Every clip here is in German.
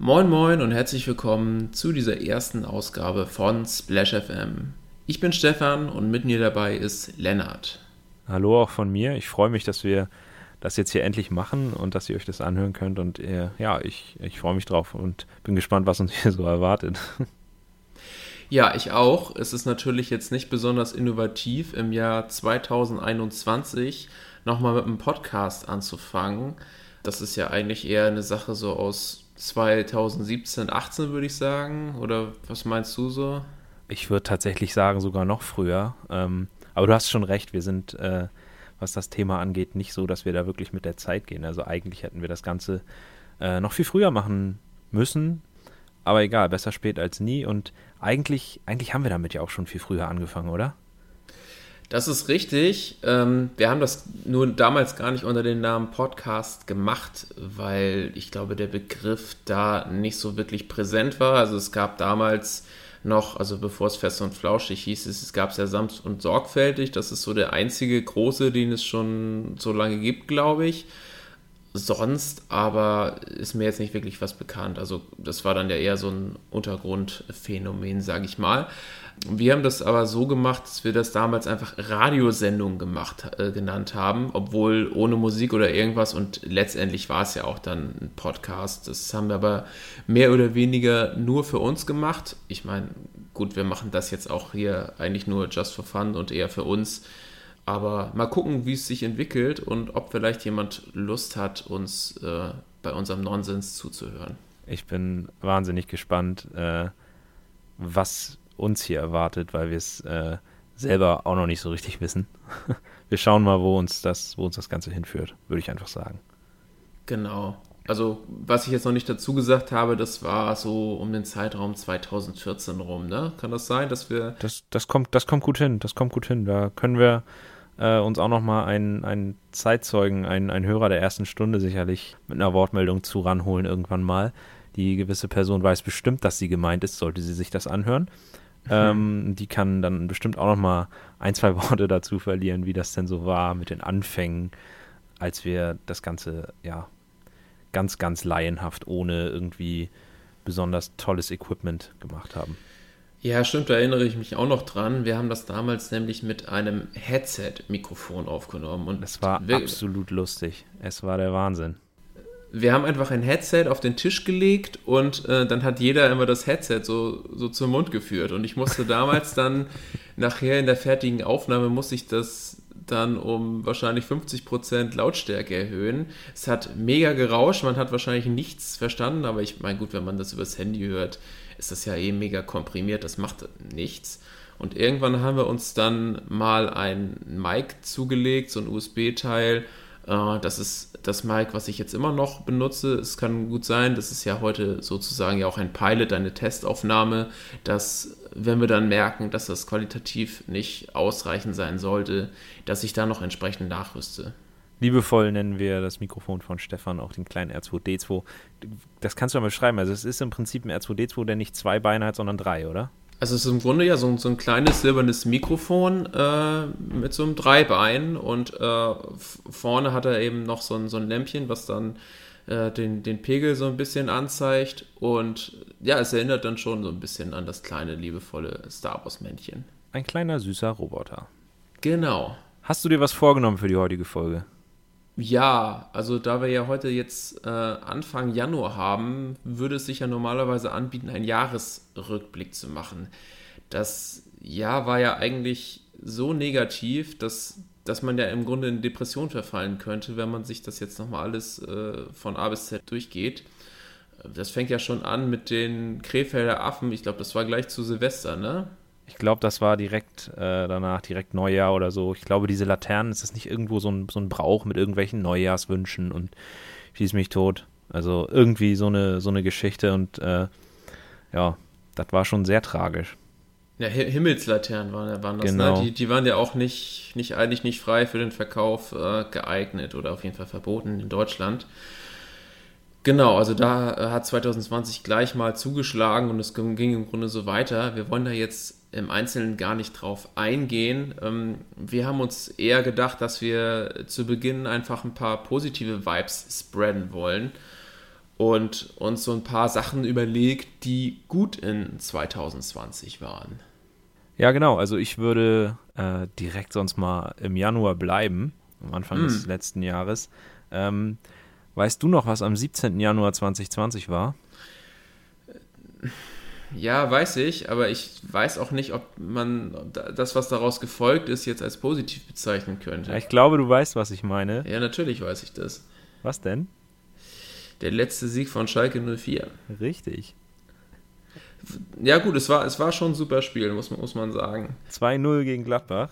Moin Moin und herzlich willkommen zu dieser ersten Ausgabe von Splash FM. Ich bin Stefan und mit mir dabei ist Lennart. Hallo auch von mir. Ich freue mich, dass wir das jetzt hier endlich machen und dass ihr euch das anhören könnt. Und äh, ja, ich, ich freue mich drauf und bin gespannt, was uns hier so erwartet. Ja, ich auch. Es ist natürlich jetzt nicht besonders innovativ, im Jahr 2021 nochmal mit einem Podcast anzufangen. Das ist ja eigentlich eher eine Sache so aus 2017, 18 würde ich sagen. Oder was meinst du so? Ich würde tatsächlich sagen, sogar noch früher. Ähm, aber du hast schon recht, wir sind, äh, was das Thema angeht, nicht so, dass wir da wirklich mit der Zeit gehen. Also eigentlich hätten wir das Ganze äh, noch viel früher machen müssen. Aber egal, besser spät als nie. Und eigentlich, eigentlich haben wir damit ja auch schon viel früher angefangen, oder? Das ist richtig. Ähm, wir haben das nur damals gar nicht unter dem Namen Podcast gemacht, weil ich glaube, der Begriff da nicht so wirklich präsent war. Also es gab damals noch, also bevor es fest und flauschig hieß, es gab es ja sanft und sorgfältig. Das ist so der einzige große, den es schon so lange gibt, glaube ich sonst aber ist mir jetzt nicht wirklich was bekannt. Also das war dann ja eher so ein Untergrundphänomen, sage ich mal. Wir haben das aber so gemacht, dass wir das damals einfach Radiosendung gemacht, äh, genannt haben, obwohl ohne Musik oder irgendwas und letztendlich war es ja auch dann ein Podcast. Das haben wir aber mehr oder weniger nur für uns gemacht. Ich meine, gut, wir machen das jetzt auch hier eigentlich nur just for fun und eher für uns. Aber mal gucken, wie es sich entwickelt und ob vielleicht jemand Lust hat, uns äh, bei unserem Nonsens zuzuhören. Ich bin wahnsinnig gespannt, äh, was uns hier erwartet, weil wir es äh, selber auch noch nicht so richtig wissen. wir schauen mal, wo uns das, wo uns das Ganze hinführt, würde ich einfach sagen. Genau. Also, was ich jetzt noch nicht dazu gesagt habe, das war so um den Zeitraum 2014 rum, ne? Kann das sein, dass wir. Das, das, kommt, das kommt gut hin, das kommt gut hin. Da können wir äh, uns auch nochmal einen, einen Zeitzeugen, einen, einen Hörer der ersten Stunde sicherlich mit einer Wortmeldung zu ranholen irgendwann mal. Die gewisse Person weiß bestimmt, dass sie gemeint ist, sollte sie sich das anhören. Ähm, die kann dann bestimmt auch nochmal ein, zwei Worte dazu verlieren, wie das denn so war mit den Anfängen, als wir das Ganze, ja, ganz, ganz laienhaft, ohne irgendwie besonders tolles Equipment gemacht haben. Ja, stimmt, da erinnere ich mich auch noch dran. Wir haben das damals nämlich mit einem Headset-Mikrofon aufgenommen. Und es war absolut lustig. Es war der Wahnsinn. Wir haben einfach ein Headset auf den Tisch gelegt und äh, dann hat jeder immer das Headset so, so zum Mund geführt. Und ich musste damals dann nachher in der fertigen Aufnahme musste ich das dann um wahrscheinlich 50% Lautstärke erhöhen. Es hat mega gerauscht, man hat wahrscheinlich nichts verstanden, aber ich meine, gut, wenn man das übers Handy hört, ist das ja eh mega komprimiert, das macht nichts. Und irgendwann haben wir uns dann mal ein Mic zugelegt, so ein USB-Teil. Äh, das ist das Mic, was ich jetzt immer noch benutze. Es kann gut sein, das ist ja heute sozusagen ja auch ein Pilot, eine Testaufnahme, dass wenn wir dann merken, dass das qualitativ nicht ausreichend sein sollte, dass ich da noch entsprechend nachrüste. Liebevoll nennen wir das Mikrofon von Stefan auch den kleinen R2D2. Das kannst du mal beschreiben. Also es ist im Prinzip ein R2D2, der nicht zwei Beine hat, sondern drei, oder? Also es ist im Grunde ja so, so ein kleines silbernes Mikrofon äh, mit so einem Dreibein und äh, vorne hat er eben noch so ein, so ein Lämpchen, was dann äh, den, den Pegel so ein bisschen anzeigt und ja, es erinnert dann schon so ein bisschen an das kleine, liebevolle Star Wars-Männchen. Ein kleiner, süßer Roboter. Genau. Hast du dir was vorgenommen für die heutige Folge? Ja, also da wir ja heute jetzt äh, Anfang Januar haben, würde es sich ja normalerweise anbieten, einen Jahresrückblick zu machen. Das Jahr war ja eigentlich so negativ, dass, dass man ja im Grunde in Depression verfallen könnte, wenn man sich das jetzt nochmal alles äh, von A bis Z durchgeht. Das fängt ja schon an mit den Krefelder Affen. Ich glaube, das war gleich zu Silvester, ne? Ich glaube, das war direkt äh, danach, direkt Neujahr oder so. Ich glaube, diese Laternen, ist das nicht irgendwo so ein, so ein Brauch mit irgendwelchen Neujahrswünschen und schieß mich tot. Also irgendwie so eine, so eine Geschichte und äh, ja, das war schon sehr tragisch. Ja, Himmelslaternen waren, waren das, ne? genau. ne? Die, die waren ja auch nicht, nicht eigentlich nicht frei für den Verkauf äh, geeignet oder auf jeden Fall verboten in Deutschland. Genau, also da äh, hat 2020 gleich mal zugeschlagen und es ging im Grunde so weiter. Wir wollen da jetzt im Einzelnen gar nicht drauf eingehen. Ähm, wir haben uns eher gedacht, dass wir zu Beginn einfach ein paar positive Vibes spreaden wollen. und uns so ein paar Sachen überlegt, die gut in 2020 waren. Ja, genau. Also ich würde äh, direkt sonst mal im Januar bleiben, am Anfang mm. des letzten Jahres. Ähm, weißt du noch, was am 17. Januar 2020 war? Ja, weiß ich, aber ich weiß auch nicht, ob man das, was daraus gefolgt ist, jetzt als positiv bezeichnen könnte. Ich glaube, du weißt, was ich meine. Ja, natürlich weiß ich das. Was denn? Der letzte Sieg von Schalke 04. Richtig. Ja, gut, es war, es war schon ein super Spiel, muss, muss man sagen. 2-0 gegen Gladbach.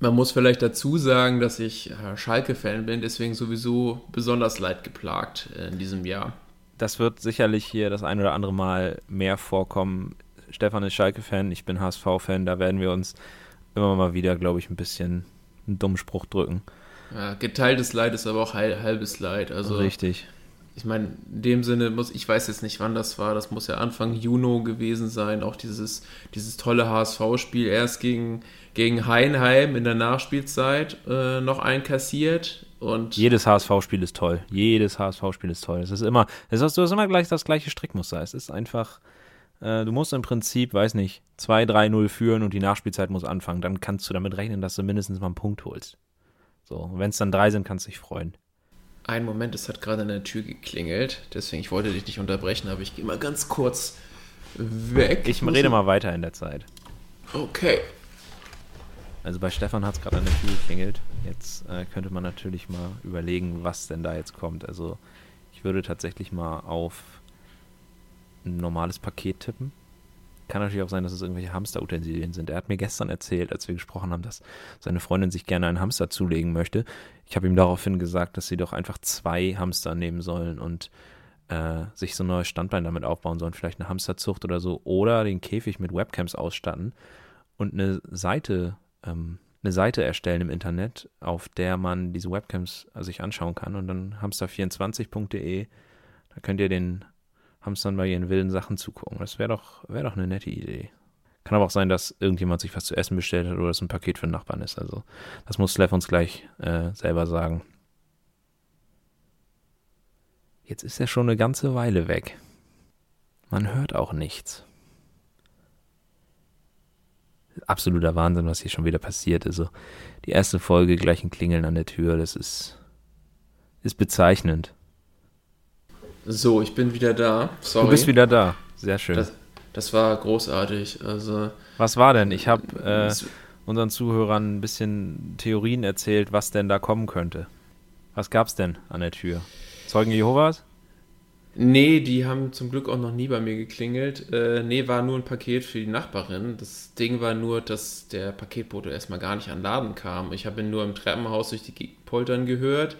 Man muss vielleicht dazu sagen, dass ich äh, Schalke-Fan bin, deswegen sowieso besonders leidgeplagt in diesem Jahr das wird sicherlich hier das ein oder andere Mal mehr vorkommen. Stefan ist Schalke-Fan, ich bin HSV-Fan, da werden wir uns immer mal wieder, glaube ich, ein bisschen einen dummen Spruch drücken. Ja, geteiltes Leid ist aber auch halbes Leid. Also, Richtig. Ich meine, in dem Sinne muss, ich weiß jetzt nicht, wann das war, das muss ja Anfang Juni gewesen sein, auch dieses, dieses tolle HSV-Spiel erst gegen, gegen Heinheim in der Nachspielzeit äh, noch einkassiert und Jedes HSV-Spiel ist toll. Jedes HSV-Spiel ist toll. Es ist immer, es ist, du hast immer gleich das gleiche Strickmuster. Es ist einfach, äh, du musst im Prinzip, weiß nicht, 2-3-0 führen und die Nachspielzeit muss anfangen. Dann kannst du damit rechnen, dass du mindestens mal einen Punkt holst. So, wenn es dann drei sind, kannst du dich freuen. Ein Moment, es hat gerade an der Tür geklingelt. Deswegen, ich wollte dich nicht unterbrechen, aber ich gehe mal ganz kurz weg. Ich rede mal weiter in der Zeit. Okay. Also bei Stefan hat es gerade an der Tür geklingelt. Jetzt äh, könnte man natürlich mal überlegen, was denn da jetzt kommt. Also ich würde tatsächlich mal auf ein normales Paket tippen. Kann natürlich auch sein, dass es irgendwelche Hamsterutensilien sind. Er hat mir gestern erzählt, als wir gesprochen haben, dass seine Freundin sich gerne einen Hamster zulegen möchte. Ich habe ihm daraufhin gesagt, dass sie doch einfach zwei Hamster nehmen sollen und äh, sich so ein neues Standbein damit aufbauen sollen. Vielleicht eine Hamsterzucht oder so. Oder den Käfig mit Webcams ausstatten und eine Seite ähm, eine Seite erstellen im Internet, auf der man diese Webcams äh, sich anschauen kann und dann hamster24.de, da könnt ihr den Hamstern bei ihren wilden Sachen zugucken. Das wäre doch, wär doch eine nette Idee. Kann aber auch sein, dass irgendjemand sich was zu essen bestellt hat oder es ein Paket für den Nachbarn ist. Also das muss Slev uns gleich äh, selber sagen. Jetzt ist er schon eine ganze Weile weg. Man hört auch nichts absoluter Wahnsinn, was hier schon wieder passiert. Also die erste Folge gleich ein Klingeln an der Tür, das ist, ist bezeichnend. So, ich bin wieder da. Sorry. Du bist wieder da. Sehr schön. Das, das war großartig. Also, was war denn? Ich habe äh, unseren Zuhörern ein bisschen Theorien erzählt, was denn da kommen könnte. Was gab's denn an der Tür? Zeugen Jehovas? Nee, die haben zum Glück auch noch nie bei mir geklingelt. Äh, nee, war nur ein Paket für die Nachbarin. Das Ding war nur, dass der Paketbote erstmal gar nicht an Laden kam. Ich habe ihn nur im Treppenhaus durch die Poltern gehört.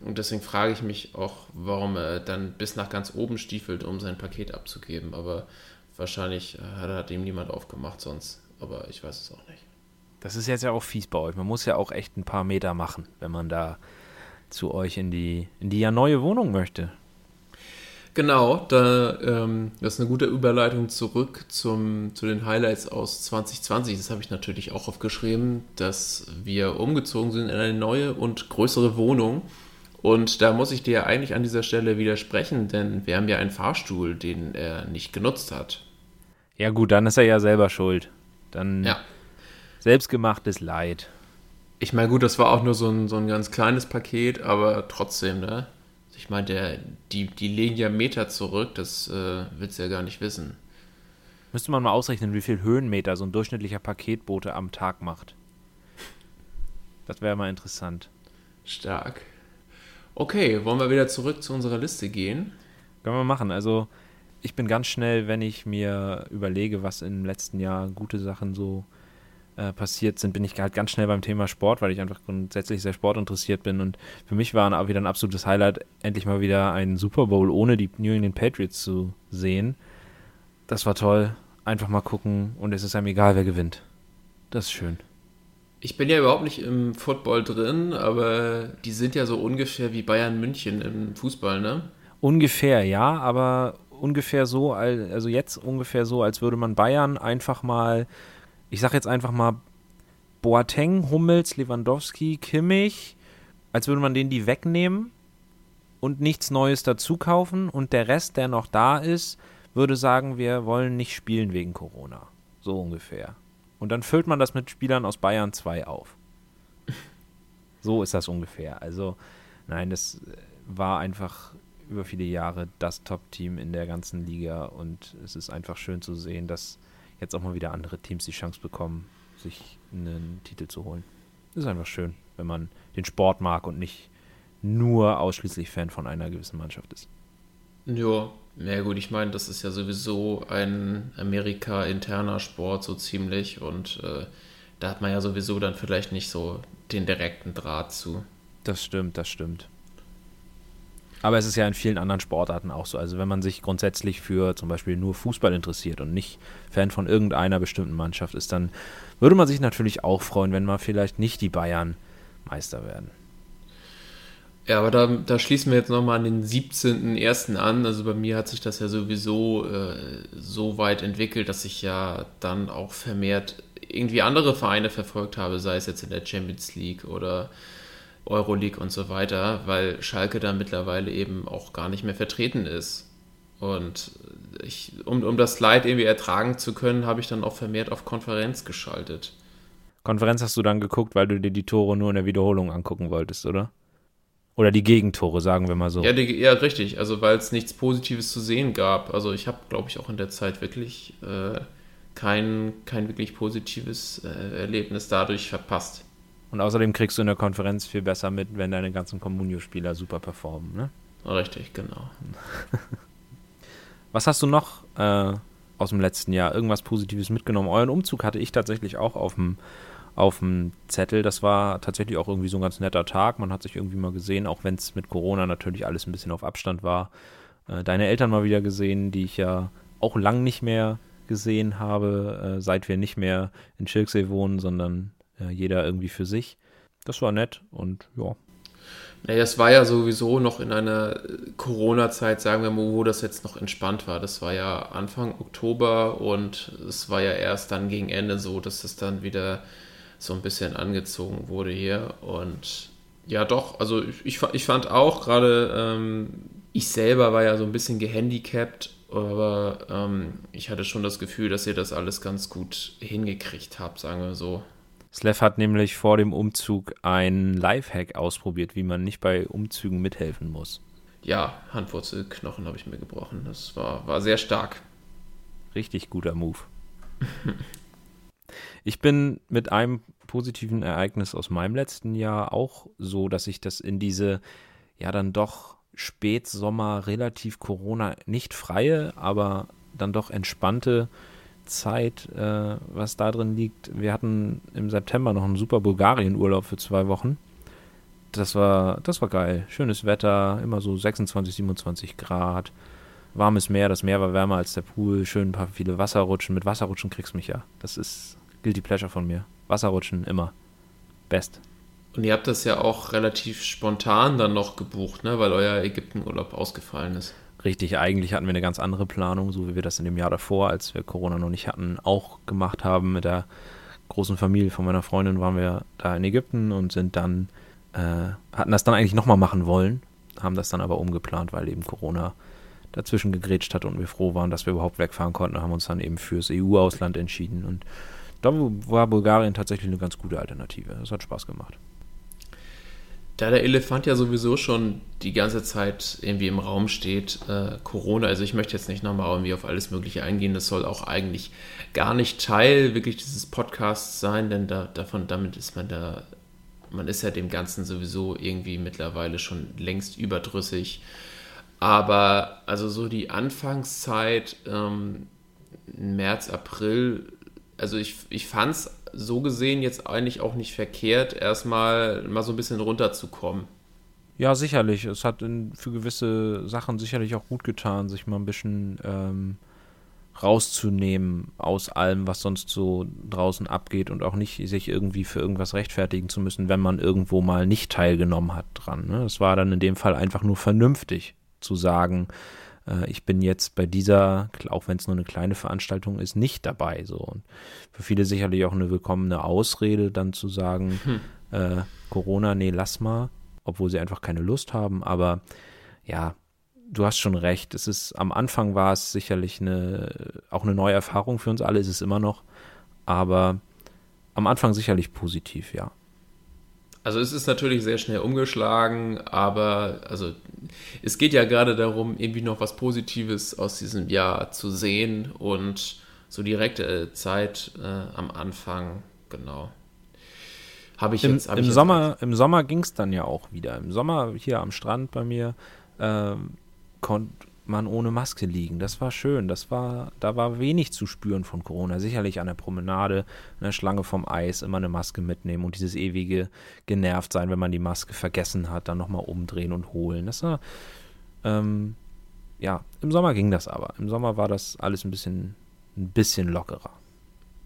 Und deswegen frage ich mich auch, warum er dann bis nach ganz oben stiefelt, um sein Paket abzugeben. Aber wahrscheinlich hat, hat ihm niemand aufgemacht sonst. Aber ich weiß es auch nicht. Das ist jetzt ja auch fies bei euch. Man muss ja auch echt ein paar Meter machen, wenn man da zu euch in die, in die ja neue Wohnung möchte. Genau, da, ähm, das ist eine gute Überleitung zurück zum, zu den Highlights aus 2020. Das habe ich natürlich auch aufgeschrieben, dass wir umgezogen sind in eine neue und größere Wohnung. Und da muss ich dir eigentlich an dieser Stelle widersprechen, denn wir haben ja einen Fahrstuhl, den er nicht genutzt hat. Ja gut, dann ist er ja selber schuld. Dann ja. selbstgemachtes Leid. Ich meine, gut, das war auch nur so ein, so ein ganz kleines Paket, aber trotzdem, ne? Ich meine, die, die legen ja Meter zurück, das äh, willst du ja gar nicht wissen. Müsste man mal ausrechnen, wie viel Höhenmeter so ein durchschnittlicher Paketbote am Tag macht. Das wäre mal interessant. Stark. Okay, wollen wir wieder zurück zu unserer Liste gehen? Können wir machen. Also, ich bin ganz schnell, wenn ich mir überlege, was im letzten Jahr gute Sachen so äh, passiert sind, bin ich halt ganz schnell beim Thema Sport, weil ich einfach grundsätzlich sehr sportinteressiert bin. Und für mich war auch wieder ein absolutes Highlight, endlich mal wieder einen Super Bowl ohne die New England Patriots zu sehen. Das war toll. Einfach mal gucken und es ist einem egal, wer gewinnt. Das ist schön. Ich bin ja überhaupt nicht im Football drin, aber die sind ja so ungefähr wie Bayern München im Fußball, ne? Ungefähr, ja, aber ungefähr so, also jetzt ungefähr so, als würde man Bayern einfach mal ich sage jetzt einfach mal Boateng, Hummels, Lewandowski, Kimmich, als würde man denen die wegnehmen und nichts Neues dazu kaufen und der Rest, der noch da ist, würde sagen, wir wollen nicht spielen wegen Corona. So ungefähr. Und dann füllt man das mit Spielern aus Bayern 2 auf. So ist das ungefähr. Also, nein, das war einfach über viele Jahre das Top-Team in der ganzen Liga und es ist einfach schön zu sehen, dass jetzt auch mal wieder andere Teams die Chance bekommen, sich einen Titel zu holen. Das ist einfach schön, wenn man den Sport mag und nicht nur ausschließlich Fan von einer gewissen Mannschaft ist. Ja, ja gut, ich meine, das ist ja sowieso ein Amerika-interner Sport so ziemlich und äh, da hat man ja sowieso dann vielleicht nicht so den direkten Draht zu. Das stimmt, das stimmt. Aber es ist ja in vielen anderen Sportarten auch so. Also wenn man sich grundsätzlich für zum Beispiel nur Fußball interessiert und nicht Fan von irgendeiner bestimmten Mannschaft ist, dann würde man sich natürlich auch freuen, wenn mal vielleicht nicht die Bayern Meister werden. Ja, aber da, da schließen wir jetzt nochmal an den 17.01. an. Also bei mir hat sich das ja sowieso äh, so weit entwickelt, dass ich ja dann auch vermehrt irgendwie andere Vereine verfolgt habe, sei es jetzt in der Champions League oder Euroleague und so weiter, weil Schalke da mittlerweile eben auch gar nicht mehr vertreten ist. Und ich, um, um das Leid irgendwie ertragen zu können, habe ich dann auch vermehrt auf Konferenz geschaltet. Konferenz hast du dann geguckt, weil du dir die Tore nur in der Wiederholung angucken wolltest, oder? Oder die Gegentore, sagen wir mal so. Ja, die, ja richtig. Also, weil es nichts Positives zu sehen gab. Also, ich habe, glaube ich, auch in der Zeit wirklich äh, kein, kein wirklich positives äh, Erlebnis dadurch verpasst. Und außerdem kriegst du in der Konferenz viel besser mit, wenn deine ganzen Communio-Spieler super performen, ne? Richtig, genau. Was hast du noch äh, aus dem letzten Jahr? Irgendwas Positives mitgenommen? Euren Umzug hatte ich tatsächlich auch auf dem auf dem Zettel. Das war tatsächlich auch irgendwie so ein ganz netter Tag. Man hat sich irgendwie mal gesehen, auch wenn es mit Corona natürlich alles ein bisschen auf Abstand war. Äh, deine Eltern mal wieder gesehen, die ich ja auch lang nicht mehr gesehen habe, äh, seit wir nicht mehr in Schilksee wohnen, sondern äh, jeder irgendwie für sich. Das war nett und ja. Naja, es war ja sowieso noch in einer Corona-Zeit, sagen wir mal, wo das jetzt noch entspannt war. Das war ja Anfang Oktober und es war ja erst dann gegen Ende so, dass es dann wieder so ein bisschen angezogen wurde hier. Und ja, doch, also ich, ich fand auch gerade, ähm, ich selber war ja so ein bisschen gehandicapt, aber ähm, ich hatte schon das Gefühl, dass ihr das alles ganz gut hingekriegt habt, sagen wir so. Slev hat nämlich vor dem Umzug ein Lifehack ausprobiert, wie man nicht bei Umzügen mithelfen muss. Ja, Handwurzelknochen habe ich mir gebrochen. Das war, war sehr stark. Richtig guter Move. Ich bin mit einem positiven Ereignis aus meinem letzten Jahr auch so, dass ich das in diese ja dann doch Spätsommer relativ Corona nicht freie, aber dann doch entspannte Zeit, äh, was da drin liegt. Wir hatten im September noch einen super Bulgarien-Urlaub für zwei Wochen. Das war, das war geil. Schönes Wetter, immer so 26, 27 Grad. Warmes Meer, das Meer war wärmer als der Pool. Schön ein paar viele Wasserrutschen. Mit Wasserrutschen kriegst du mich ja. Das ist Guilty Pleasure von mir. Wasserrutschen immer. Best. Und ihr habt das ja auch relativ spontan dann noch gebucht, ne? weil euer Ägyptenurlaub ausgefallen ist. Richtig, eigentlich hatten wir eine ganz andere Planung, so wie wir das in dem Jahr davor, als wir Corona noch nicht hatten, auch gemacht haben. Mit der großen Familie von meiner Freundin waren wir da in Ägypten und sind dann, äh, hatten das dann eigentlich nochmal machen wollen, haben das dann aber umgeplant, weil eben Corona dazwischen gegrätscht hat und wir froh waren, dass wir überhaupt wegfahren konnten, haben uns dann eben fürs EU-Ausland entschieden und da war Bulgarien tatsächlich eine ganz gute Alternative. Das hat Spaß gemacht. Da der Elefant ja sowieso schon die ganze Zeit irgendwie im Raum steht, äh, Corona, also ich möchte jetzt nicht nochmal irgendwie auf alles Mögliche eingehen, das soll auch eigentlich gar nicht Teil wirklich dieses Podcasts sein, denn da, davon, damit ist man da, man ist ja dem Ganzen sowieso irgendwie mittlerweile schon längst überdrüssig. Aber also so die Anfangszeit, ähm, März, April, also ich, ich fand es so gesehen jetzt eigentlich auch nicht verkehrt, erstmal mal so ein bisschen runterzukommen. Ja, sicherlich. Es hat in, für gewisse Sachen sicherlich auch gut getan, sich mal ein bisschen ähm, rauszunehmen aus allem, was sonst so draußen abgeht und auch nicht sich irgendwie für irgendwas rechtfertigen zu müssen, wenn man irgendwo mal nicht teilgenommen hat dran. Ne? Es war dann in dem Fall einfach nur vernünftig zu sagen, ich bin jetzt bei dieser, auch wenn es nur eine kleine Veranstaltung ist, nicht dabei. So. Und für viele sicherlich auch eine willkommene Ausrede, dann zu sagen, hm. äh, Corona, nee, lass mal, obwohl sie einfach keine Lust haben. Aber ja, du hast schon recht. Es ist, am Anfang war es sicherlich eine, auch eine neue Erfahrung für uns alle, ist es immer noch. Aber am Anfang sicherlich positiv, ja. Also es ist natürlich sehr schnell umgeschlagen, aber also es geht ja gerade darum, irgendwie noch was Positives aus diesem Jahr zu sehen und so direkte äh, Zeit äh, am Anfang, genau. Habe ich Im, jetzt. Hab im, ich Sommer, jetzt Im Sommer ging es dann ja auch wieder. Im Sommer hier am Strand bei mir äh, konnte man ohne Maske liegen. Das war schön. Das war, da war wenig zu spüren von Corona. Sicherlich an der Promenade, an der Schlange vom Eis immer eine Maske mitnehmen und dieses ewige genervt sein, wenn man die Maske vergessen hat, dann nochmal umdrehen und holen. Das war, ähm, ja, im Sommer ging das aber. Im Sommer war das alles ein bisschen, ein bisschen lockerer.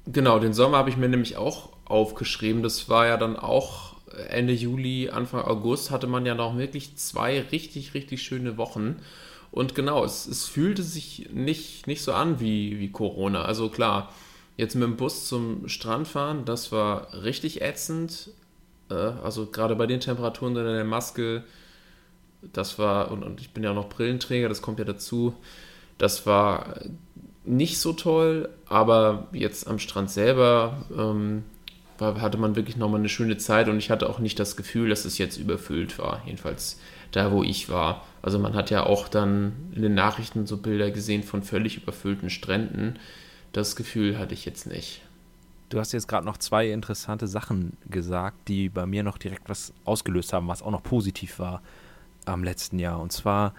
Genau, den Sommer habe ich mir nämlich auch aufgeschrieben. Das war ja dann auch Ende Juli, Anfang August hatte man ja noch wirklich zwei richtig, richtig schöne Wochen. Und genau, es, es fühlte sich nicht, nicht so an wie, wie Corona. Also klar, jetzt mit dem Bus zum Strand fahren, das war richtig ätzend. Äh, also gerade bei den Temperaturen unter der Maske, das war, und, und ich bin ja auch noch Brillenträger, das kommt ja dazu, das war nicht so toll, aber jetzt am Strand selber ähm, hatte man wirklich nochmal eine schöne Zeit und ich hatte auch nicht das Gefühl, dass es jetzt überfüllt war. Jedenfalls da, wo ich war. Also man hat ja auch dann in den Nachrichten so Bilder gesehen von völlig überfüllten Stränden. Das Gefühl hatte ich jetzt nicht. Du hast jetzt gerade noch zwei interessante Sachen gesagt, die bei mir noch direkt was ausgelöst haben, was auch noch positiv war am letzten Jahr. Und zwar,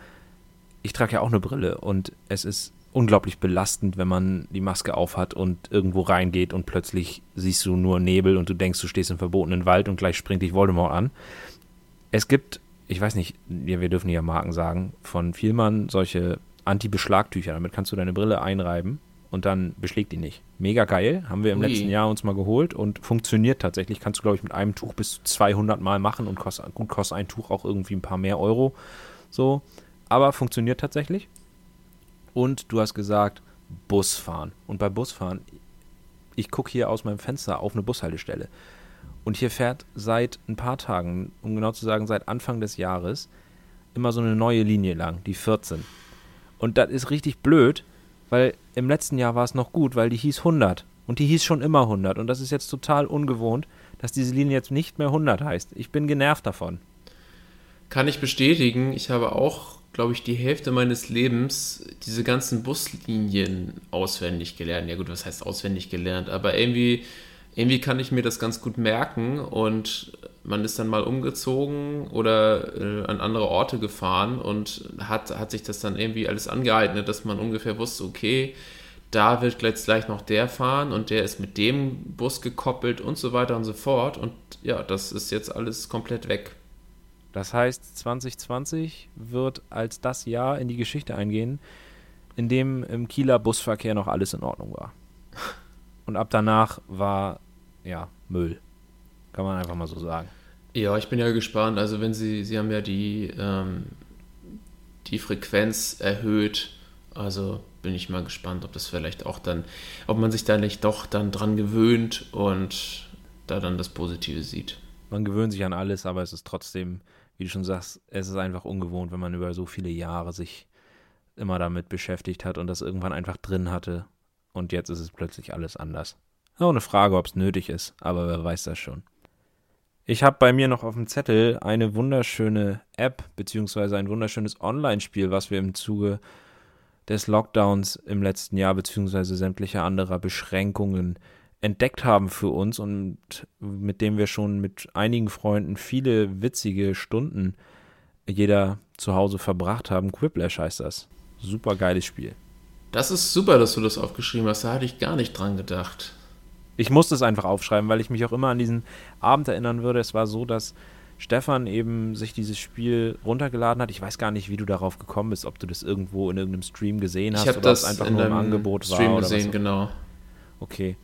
ich trage ja auch eine Brille und es ist unglaublich belastend, wenn man die Maske aufhat und irgendwo reingeht und plötzlich siehst du nur Nebel und du denkst, du stehst im verbotenen Wald und gleich springt dich Voldemort an. Es gibt ich weiß nicht, wir dürfen ja Marken sagen, von Vielmann solche Anti-Beschlagtücher. Damit kannst du deine Brille einreiben und dann beschlägt die nicht. Mega geil, haben wir im Ui. letzten Jahr uns mal geholt und funktioniert tatsächlich. Kannst du, glaube ich, mit einem Tuch bis zu 200 Mal machen und kostet, gut kostet ein Tuch auch irgendwie ein paar mehr Euro. So, aber funktioniert tatsächlich. Und du hast gesagt, Busfahren. Und bei Busfahren, ich gucke hier aus meinem Fenster auf eine Bushaltestelle. Und hier fährt seit ein paar Tagen, um genau zu sagen, seit Anfang des Jahres, immer so eine neue Linie lang, die 14. Und das ist richtig blöd, weil im letzten Jahr war es noch gut, weil die hieß 100. Und die hieß schon immer 100. Und das ist jetzt total ungewohnt, dass diese Linie jetzt nicht mehr 100 heißt. Ich bin genervt davon. Kann ich bestätigen. Ich habe auch, glaube ich, die Hälfte meines Lebens diese ganzen Buslinien auswendig gelernt. Ja gut, was heißt auswendig gelernt? Aber irgendwie irgendwie kann ich mir das ganz gut merken und man ist dann mal umgezogen oder äh, an andere Orte gefahren und hat, hat sich das dann irgendwie alles angeeignet, dass man ungefähr wusste, okay, da wird gleich, gleich noch der fahren und der ist mit dem Bus gekoppelt und so weiter und so fort. Und ja, das ist jetzt alles komplett weg. Das heißt, 2020 wird als das Jahr in die Geschichte eingehen, in dem im Kieler Busverkehr noch alles in Ordnung war. Und ab danach war ja, Müll. Kann man einfach mal so sagen. Ja, ich bin ja gespannt. Also wenn Sie, Sie haben ja die, ähm, die Frequenz erhöht. Also bin ich mal gespannt, ob das vielleicht auch dann, ob man sich da nicht doch dann dran gewöhnt und da dann das Positive sieht. Man gewöhnt sich an alles, aber es ist trotzdem, wie du schon sagst, es ist einfach ungewohnt, wenn man über so viele Jahre sich immer damit beschäftigt hat und das irgendwann einfach drin hatte und jetzt ist es plötzlich alles anders. Auch eine Frage, ob es nötig ist, aber wer weiß das schon. Ich habe bei mir noch auf dem Zettel eine wunderschöne App beziehungsweise ein wunderschönes Online-Spiel, was wir im Zuge des Lockdowns im letzten Jahr beziehungsweise sämtlicher anderer Beschränkungen entdeckt haben für uns und mit dem wir schon mit einigen Freunden viele witzige Stunden jeder zu Hause verbracht haben. Quiplash heißt das. Super geiles Spiel. Das ist super, dass du das aufgeschrieben hast. Da hatte ich gar nicht dran gedacht. Ich musste es einfach aufschreiben, weil ich mich auch immer an diesen Abend erinnern würde. Es war so, dass Stefan eben sich dieses Spiel runtergeladen hat. Ich weiß gar nicht, wie du darauf gekommen bist, ob du das irgendwo in irgendeinem Stream gesehen hast ich oder das einfach nur im Angebot Stream war. Stream gesehen, genau. Okay.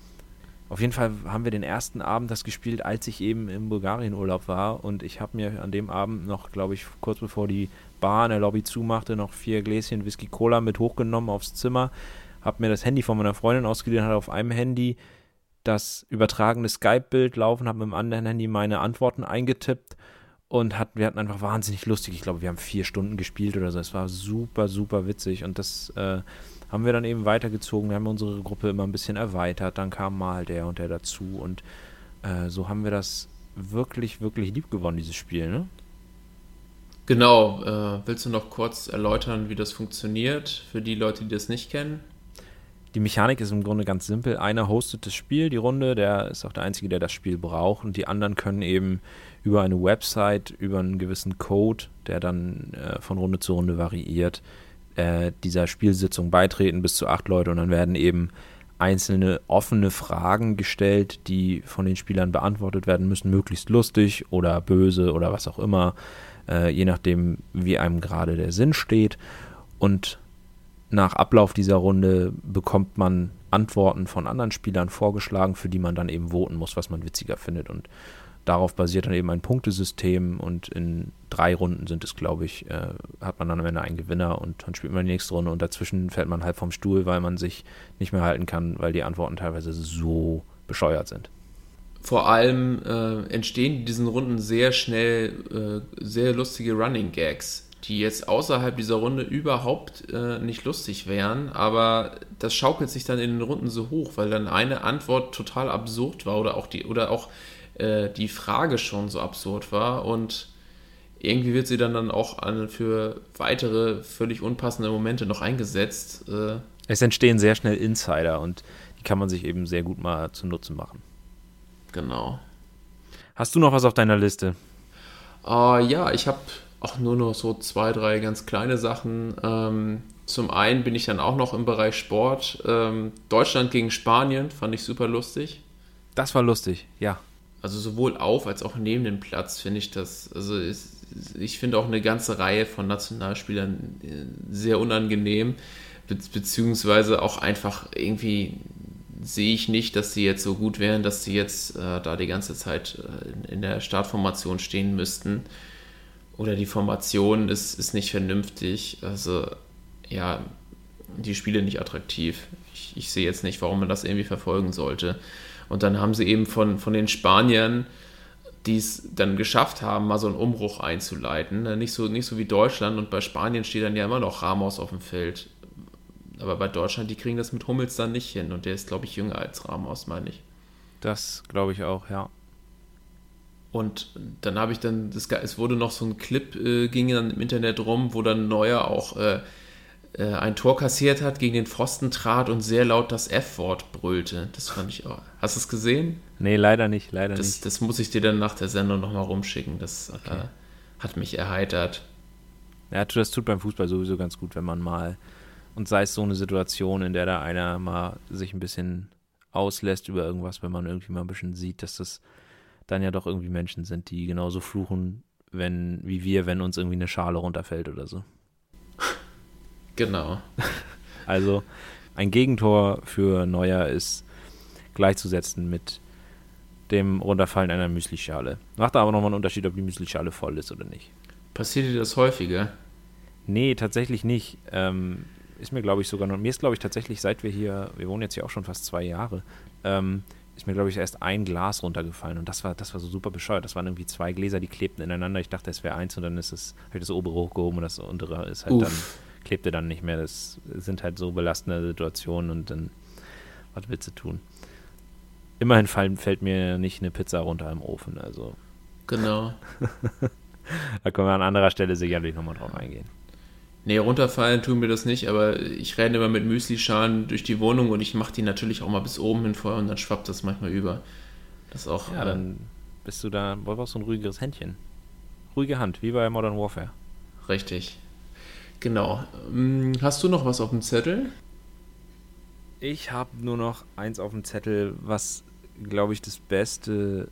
Auf jeden Fall haben wir den ersten Abend das gespielt, als ich eben im Bulgarien-Urlaub war. Und ich habe mir an dem Abend noch, glaube ich, kurz bevor die Bar in der Lobby zumachte, noch vier Gläschen Whisky Cola mit hochgenommen aufs Zimmer. Habe mir das Handy von meiner Freundin ausgeliehen, hatte auf einem Handy das übertragene Skype-Bild laufen, habe mit dem anderen Handy meine Antworten eingetippt und hat, wir hatten einfach wahnsinnig lustig. Ich glaube, wir haben vier Stunden gespielt oder so. Es war super, super witzig und das äh, haben wir dann eben weitergezogen. Wir haben unsere Gruppe immer ein bisschen erweitert. Dann kam mal der und der dazu und äh, so haben wir das wirklich, wirklich lieb gewonnen, dieses Spiel, ne? Genau. Äh, willst du noch kurz erläutern, wie das funktioniert für die Leute, die das nicht kennen? Die Mechanik ist im Grunde ganz simpel. Einer hostet das Spiel, die Runde, der ist auch der Einzige, der das Spiel braucht. Und die anderen können eben über eine Website, über einen gewissen Code, der dann äh, von Runde zu Runde variiert, äh, dieser Spielsitzung beitreten, bis zu acht Leute. Und dann werden eben einzelne offene Fragen gestellt, die von den Spielern beantwortet werden müssen, möglichst lustig oder böse oder was auch immer äh, je nachdem, wie einem gerade der Sinn steht. Und nach Ablauf dieser Runde bekommt man Antworten von anderen Spielern vorgeschlagen, für die man dann eben voten muss, was man witziger findet. Und darauf basiert dann eben ein Punktesystem. Und in drei Runden sind es, glaube ich, äh, hat man dann am Ende einen Gewinner und dann spielt man die nächste Runde. Und dazwischen fällt man halb vom Stuhl, weil man sich nicht mehr halten kann, weil die Antworten teilweise so bescheuert sind. Vor allem äh, entstehen in diesen Runden sehr schnell äh, sehr lustige Running Gags, die jetzt außerhalb dieser Runde überhaupt äh, nicht lustig wären, aber das schaukelt sich dann in den Runden so hoch, weil dann eine Antwort total absurd war oder auch die oder auch äh, die Frage schon so absurd war und irgendwie wird sie dann dann auch an, für weitere völlig unpassende Momente noch eingesetzt. Äh. es entstehen sehr schnell Insider und die kann man sich eben sehr gut mal zunutze machen. Genau. Hast du noch was auf deiner Liste? Uh, ja, ich habe auch nur noch so zwei, drei ganz kleine Sachen. Ähm, zum einen bin ich dann auch noch im Bereich Sport. Ähm, Deutschland gegen Spanien fand ich super lustig. Das war lustig, ja. Also sowohl auf als auch neben dem Platz finde ich das. Also ist, ich finde auch eine ganze Reihe von Nationalspielern äh, sehr unangenehm, be beziehungsweise auch einfach irgendwie sehe ich nicht, dass sie jetzt so gut wären, dass sie jetzt äh, da die ganze Zeit äh, in, in, der Startformation stehen müssten. Oder die Formation ist, ist nicht vernünftig. Also, ja, die Spiele nicht attraktiv. Ich, ich sehe jetzt nicht, warum man das irgendwie verfolgen sollte. Und dann haben sie eben von, von den Spaniern, die es dann geschafft haben, mal so einen Umbruch einzuleiten. Ne, nicht so, nicht so wie Deutschland und bei Spanien steht dann ja immer noch Ramos auf dem Feld. Aber bei Deutschland, die kriegen das mit Hummels dann nicht hin. Und der ist, glaube ich, jünger als Ramos, meine ich. Das glaube ich auch, ja. Und dann habe ich dann, das, es wurde noch so ein Clip, äh, ging dann im Internet rum, wo dann Neuer auch äh, äh, ein Tor kassiert hat, gegen den Pfosten trat und sehr laut das F-Wort brüllte. Das fand ich auch. Hast du es gesehen? Nee, leider nicht, leider das, nicht. Das muss ich dir dann nach der Sendung nochmal rumschicken. Das okay. Äh, hat mich erheitert. Ja, das tut beim Fußball sowieso ganz gut, wenn man mal und sei es so eine Situation, in der da einer mal sich ein bisschen auslässt über irgendwas, wenn man irgendwie mal ein bisschen sieht, dass das dann ja doch irgendwie Menschen sind, die genauso fluchen, wenn, wie wir, wenn uns irgendwie eine Schale runterfällt oder so. Genau. Also ein Gegentor für Neuer ist gleichzusetzen mit dem Runterfallen einer Müslischale. Macht aber nochmal einen Unterschied, ob die Müslischale voll ist oder nicht. Passiert dir das häufiger? Nee, tatsächlich nicht. Ähm, ist mir, glaube ich, sogar noch, mir ist, glaube ich, tatsächlich, seit wir hier, wir wohnen jetzt hier auch schon fast zwei Jahre, ähm, ist mir, glaube ich, erst ein Glas runtergefallen und das war, das war so super bescheuert. Das waren irgendwie zwei Gläser, die klebten ineinander. Ich dachte, es wäre eins und dann ist es, habe ich das obere hochgehoben und das untere ist halt Uff. dann, klebte dann nicht mehr. Das sind halt so belastende Situationen und dann, was willst du tun? Immerhin fallen, fällt mir nicht eine Pizza runter im Ofen, also. Genau. da können wir an anderer Stelle sicherlich nochmal drauf eingehen. Nee, runterfallen tun mir das nicht, aber ich renne immer mit Müslischalen durch die Wohnung und ich mache die natürlich auch mal bis oben hin voll und dann schwappt das manchmal über. Das ist auch. Ja, dann bist du da, brauchst du ein ruhigeres Händchen. Ruhige Hand, wie bei Modern Warfare. Richtig. Genau. Hm, hast du noch was auf dem Zettel? Ich habe nur noch eins auf dem Zettel, was, glaube ich, das Beste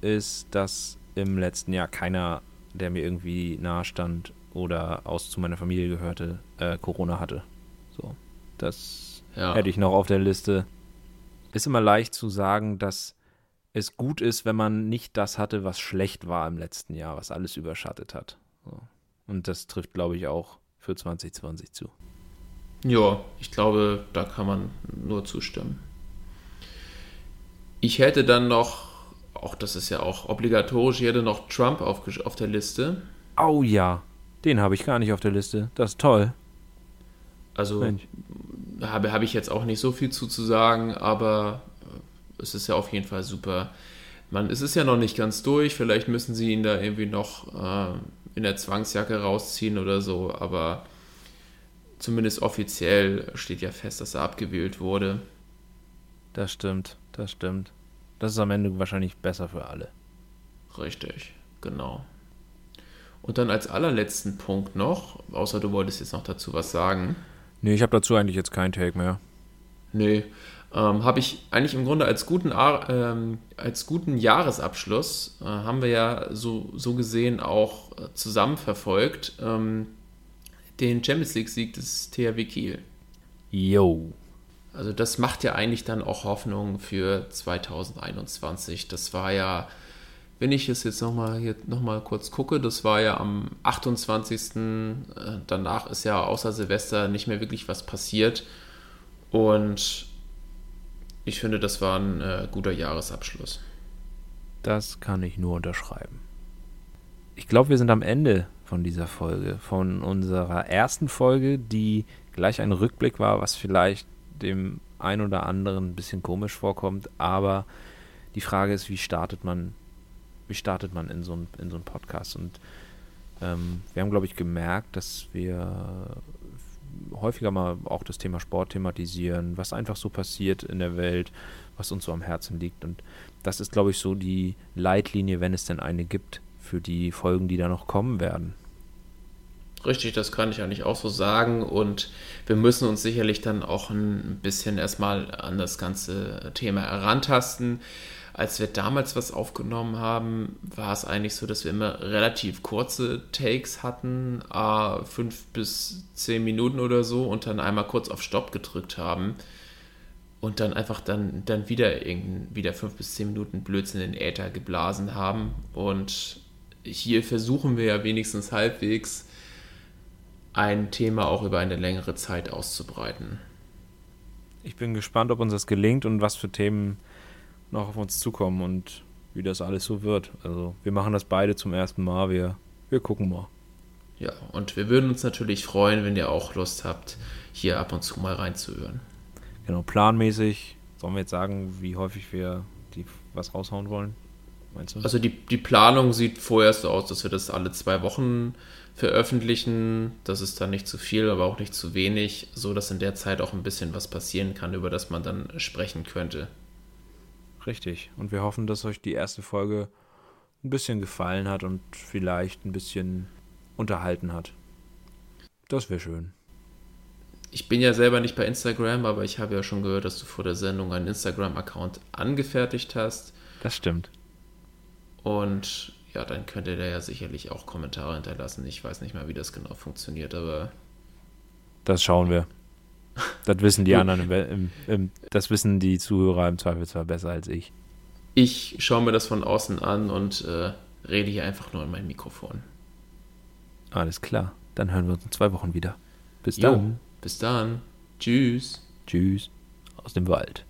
ist, dass im letzten Jahr keiner, der mir irgendwie nahe stand, oder aus zu meiner Familie gehörte, äh, Corona hatte. So, das ja. hätte ich noch auf der Liste. Ist immer leicht zu sagen, dass es gut ist, wenn man nicht das hatte, was schlecht war im letzten Jahr, was alles überschattet hat. So. Und das trifft, glaube ich, auch für 2020 zu. Ja, ich glaube, da kann man nur zustimmen. Ich hätte dann noch auch das ist ja auch obligatorisch, hier hatte noch Trump auf, auf der Liste. Oh ja, den habe ich gar nicht auf der Liste. Das ist toll. Also habe, habe ich jetzt auch nicht so viel zu, zu sagen, aber äh, es ist ja auf jeden Fall super. Man, es ist ja noch nicht ganz durch, vielleicht müssen sie ihn da irgendwie noch äh, in der Zwangsjacke rausziehen oder so, aber zumindest offiziell steht ja fest, dass er abgewählt wurde. Das stimmt, das stimmt. Das ist am Ende wahrscheinlich besser für alle. Richtig, genau. Und dann als allerletzten Punkt noch, außer du wolltest jetzt noch dazu was sagen. Nee, ich habe dazu eigentlich jetzt keinen Take mehr. Nee, ähm, habe ich eigentlich im Grunde als guten, ähm, als guten Jahresabschluss, äh, haben wir ja so, so gesehen auch äh, zusammen verfolgt, ähm, den Champions League-Sieg des THW Kiel. Yo. Also das macht ja eigentlich dann auch Hoffnung für 2021. Das war ja, wenn ich es jetzt nochmal hier nochmal kurz gucke, das war ja am 28. Äh, danach ist ja außer Silvester nicht mehr wirklich was passiert. Und ich finde, das war ein äh, guter Jahresabschluss. Das kann ich nur unterschreiben. Ich glaube, wir sind am Ende von dieser Folge, von unserer ersten Folge, die gleich ein Rückblick war, was vielleicht dem ein oder anderen ein bisschen komisch vorkommt, aber die Frage ist, wie startet man, wie startet man in so einen in so Podcast? Und ähm, wir haben, glaube ich, gemerkt, dass wir häufiger mal auch das Thema Sport thematisieren, was einfach so passiert in der Welt, was uns so am Herzen liegt. Und das ist, glaube ich, so die Leitlinie, wenn es denn eine gibt, für die Folgen, die da noch kommen werden. Richtig, das kann ich eigentlich auch so sagen. Und wir müssen uns sicherlich dann auch ein bisschen erstmal an das ganze Thema herantasten. Als wir damals was aufgenommen haben, war es eigentlich so, dass wir immer relativ kurze Takes hatten, äh, fünf bis zehn Minuten oder so, und dann einmal kurz auf Stopp gedrückt haben und dann einfach dann, dann wieder wieder fünf bis zehn Minuten Blödsinn in den Äther geblasen haben. Und hier versuchen wir ja wenigstens halbwegs ein Thema auch über eine längere Zeit auszubreiten. Ich bin gespannt, ob uns das gelingt und was für Themen noch auf uns zukommen und wie das alles so wird. Also wir machen das beide zum ersten Mal. Wir, wir gucken mal. Ja, und wir würden uns natürlich freuen, wenn ihr auch Lust habt, hier ab und zu mal reinzuhören. Genau, planmäßig. Sollen wir jetzt sagen, wie häufig wir die was raushauen wollen? Meinst du? Also die, die Planung sieht vorher so aus, dass wir das alle zwei Wochen veröffentlichen. Das ist dann nicht zu viel, aber auch nicht zu wenig, so dass in der Zeit auch ein bisschen was passieren kann, über das man dann sprechen könnte. Richtig. Und wir hoffen, dass euch die erste Folge ein bisschen gefallen hat und vielleicht ein bisschen unterhalten hat. Das wäre schön. Ich bin ja selber nicht bei Instagram, aber ich habe ja schon gehört, dass du vor der Sendung einen Instagram-Account angefertigt hast. Das stimmt. Und ja, dann könnt ihr da ja sicherlich auch Kommentare hinterlassen. Ich weiß nicht mal, wie das genau funktioniert, aber. Das schauen wir. Das wissen die anderen, im, im, im, das wissen die Zuhörer im Zweifelsfall besser als ich. Ich schaue mir das von außen an und äh, rede hier einfach nur in mein Mikrofon. Alles klar. Dann hören wir uns in zwei Wochen wieder. Bis jo, dann. Bis dann. Tschüss. Tschüss. Aus dem Wald.